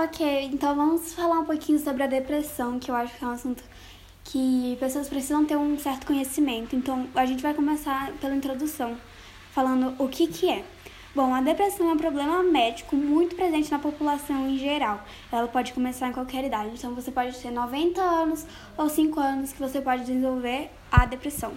Ok, então vamos falar um pouquinho sobre a depressão, que eu acho que é um assunto que pessoas precisam ter um certo conhecimento. Então, a gente vai começar pela introdução, falando o que que é. Bom, a depressão é um problema médico muito presente na população em geral. Ela pode começar em qualquer idade. Então, você pode ter 90 anos ou 5 anos que você pode desenvolver a depressão.